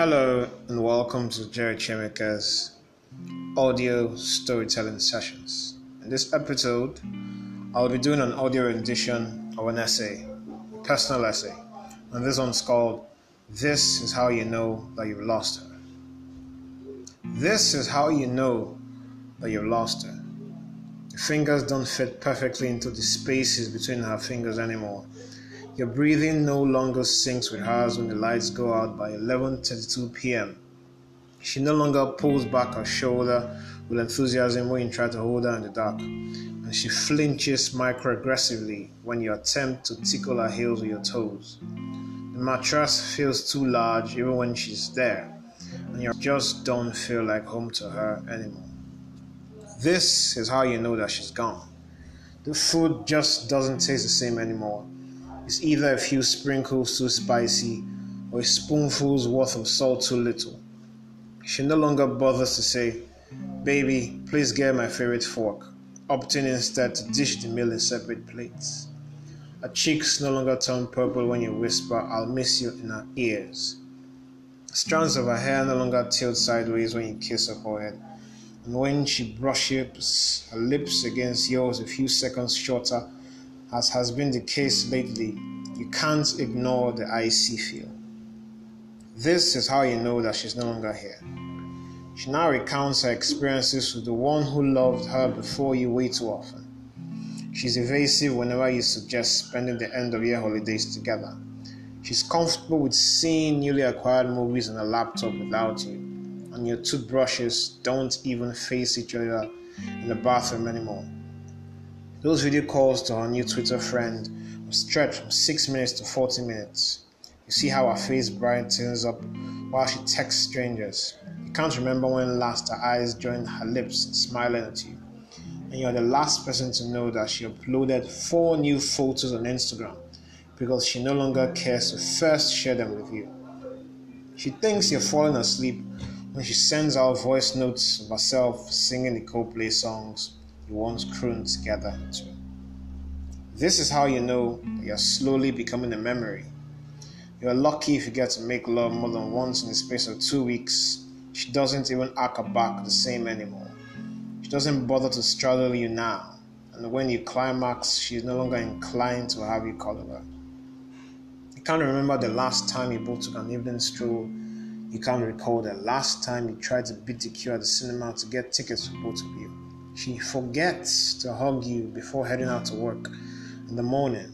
Hello and welcome to Jerry Chemika's audio storytelling sessions. In this episode, I'll be doing an audio rendition of an essay, a personal essay, and this one's called This is How You Know That You've Lost Her. This is how you know that you've lost her. Your fingers don't fit perfectly into the spaces between her fingers anymore your breathing no longer syncs with hers when the lights go out by 11:32 p.m. She no longer pulls back her shoulder with enthusiasm when you try to hold her in the dark, and she flinches microaggressively when you attempt to tickle her heels with your toes. The mattress feels too large even when she's there, and you just don't feel like home to her anymore. This is how you know that she's gone. The food just doesn't taste the same anymore is either a few sprinkles too spicy or a spoonful's worth of salt too little. She no longer bothers to say, Baby, please get my favorite fork, opting instead to dish the meal in separate plates. Her cheeks no longer turn purple when you whisper, I'll miss you in her ears. Strands of her hair no longer tilt sideways when you kiss her forehead. And when she brushes her lips against yours a few seconds shorter as has been the case lately, you can't ignore the icy feel. This is how you know that she's no longer here. She now recounts her experiences with the one who loved her before you way too often. She's evasive whenever you suggest spending the end of year holidays together. She's comfortable with seeing newly acquired movies on a laptop without you, and your toothbrushes don't even face each other in the bathroom anymore. Those video calls to our new Twitter friend stretch from 6 minutes to 40 minutes. You see how her face brightens up while she texts strangers. You can't remember when last her eyes joined her lips smiling at you. And you're the last person to know that she uploaded four new photos on Instagram because she no longer cares to first share them with you. She thinks you're falling asleep when she sends out voice notes of herself singing the Coldplay songs you once crooned together to. This is how you know you're slowly becoming a memory. You're lucky if you get to make love more than once in the space of two weeks. She doesn't even arc her back the same anymore. She doesn't bother to straddle you now. And when you climax, she's no longer inclined to have you cuddle her. You can't remember the last time you both took an evening stroll. You can't recall the last time you tried to beat the queue at the cinema to get tickets for both of you. She forgets to hug you before heading out to work in the morning.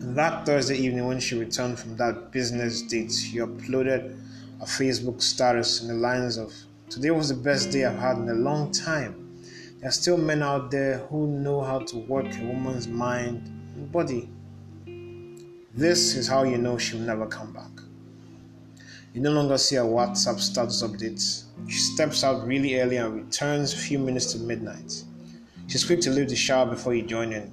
And that Thursday evening, when she returned from that business date, she uploaded a Facebook status in the lines of Today was the best day I've had in a long time. There are still men out there who know how to work a woman's mind and body. This is how you know she'll never come back. You no longer see a WhatsApp status updates. She steps out really early and returns a few minutes to midnight. She's quick to leave the shower before you join in,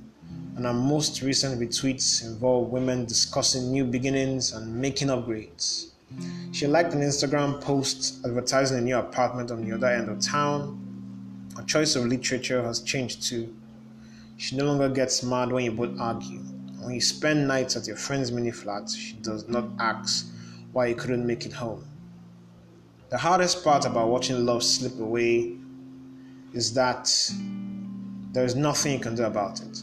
and her most recent retweets involve women discussing new beginnings and making upgrades. She liked an Instagram post advertising a new apartment on the other end of town. Her choice of literature has changed too. She no longer gets mad when you both argue. When you spend nights at your friend's mini flat, she does not ask why you couldn't make it home. The hardest part about watching love slip away is that there is nothing you can do about it.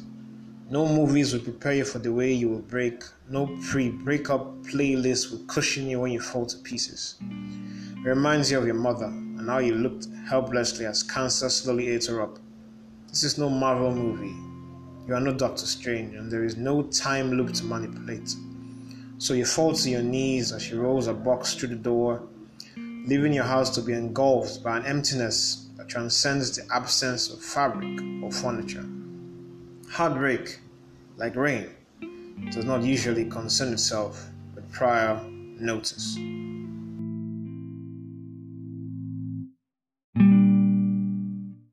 No movies will prepare you for the way you will break. No pre breakup playlist will cushion you when you fall to pieces. It reminds you of your mother and how you looked helplessly as cancer slowly ate her up. This is no Marvel movie. You are no Doctor Strange, and there is no time loop to manipulate. So you fall to your knees as she rolls a box through the door, leaving your house to be engulfed by an emptiness that transcends the absence of fabric or furniture. Heartbreak, like rain, does not usually concern itself with prior notice.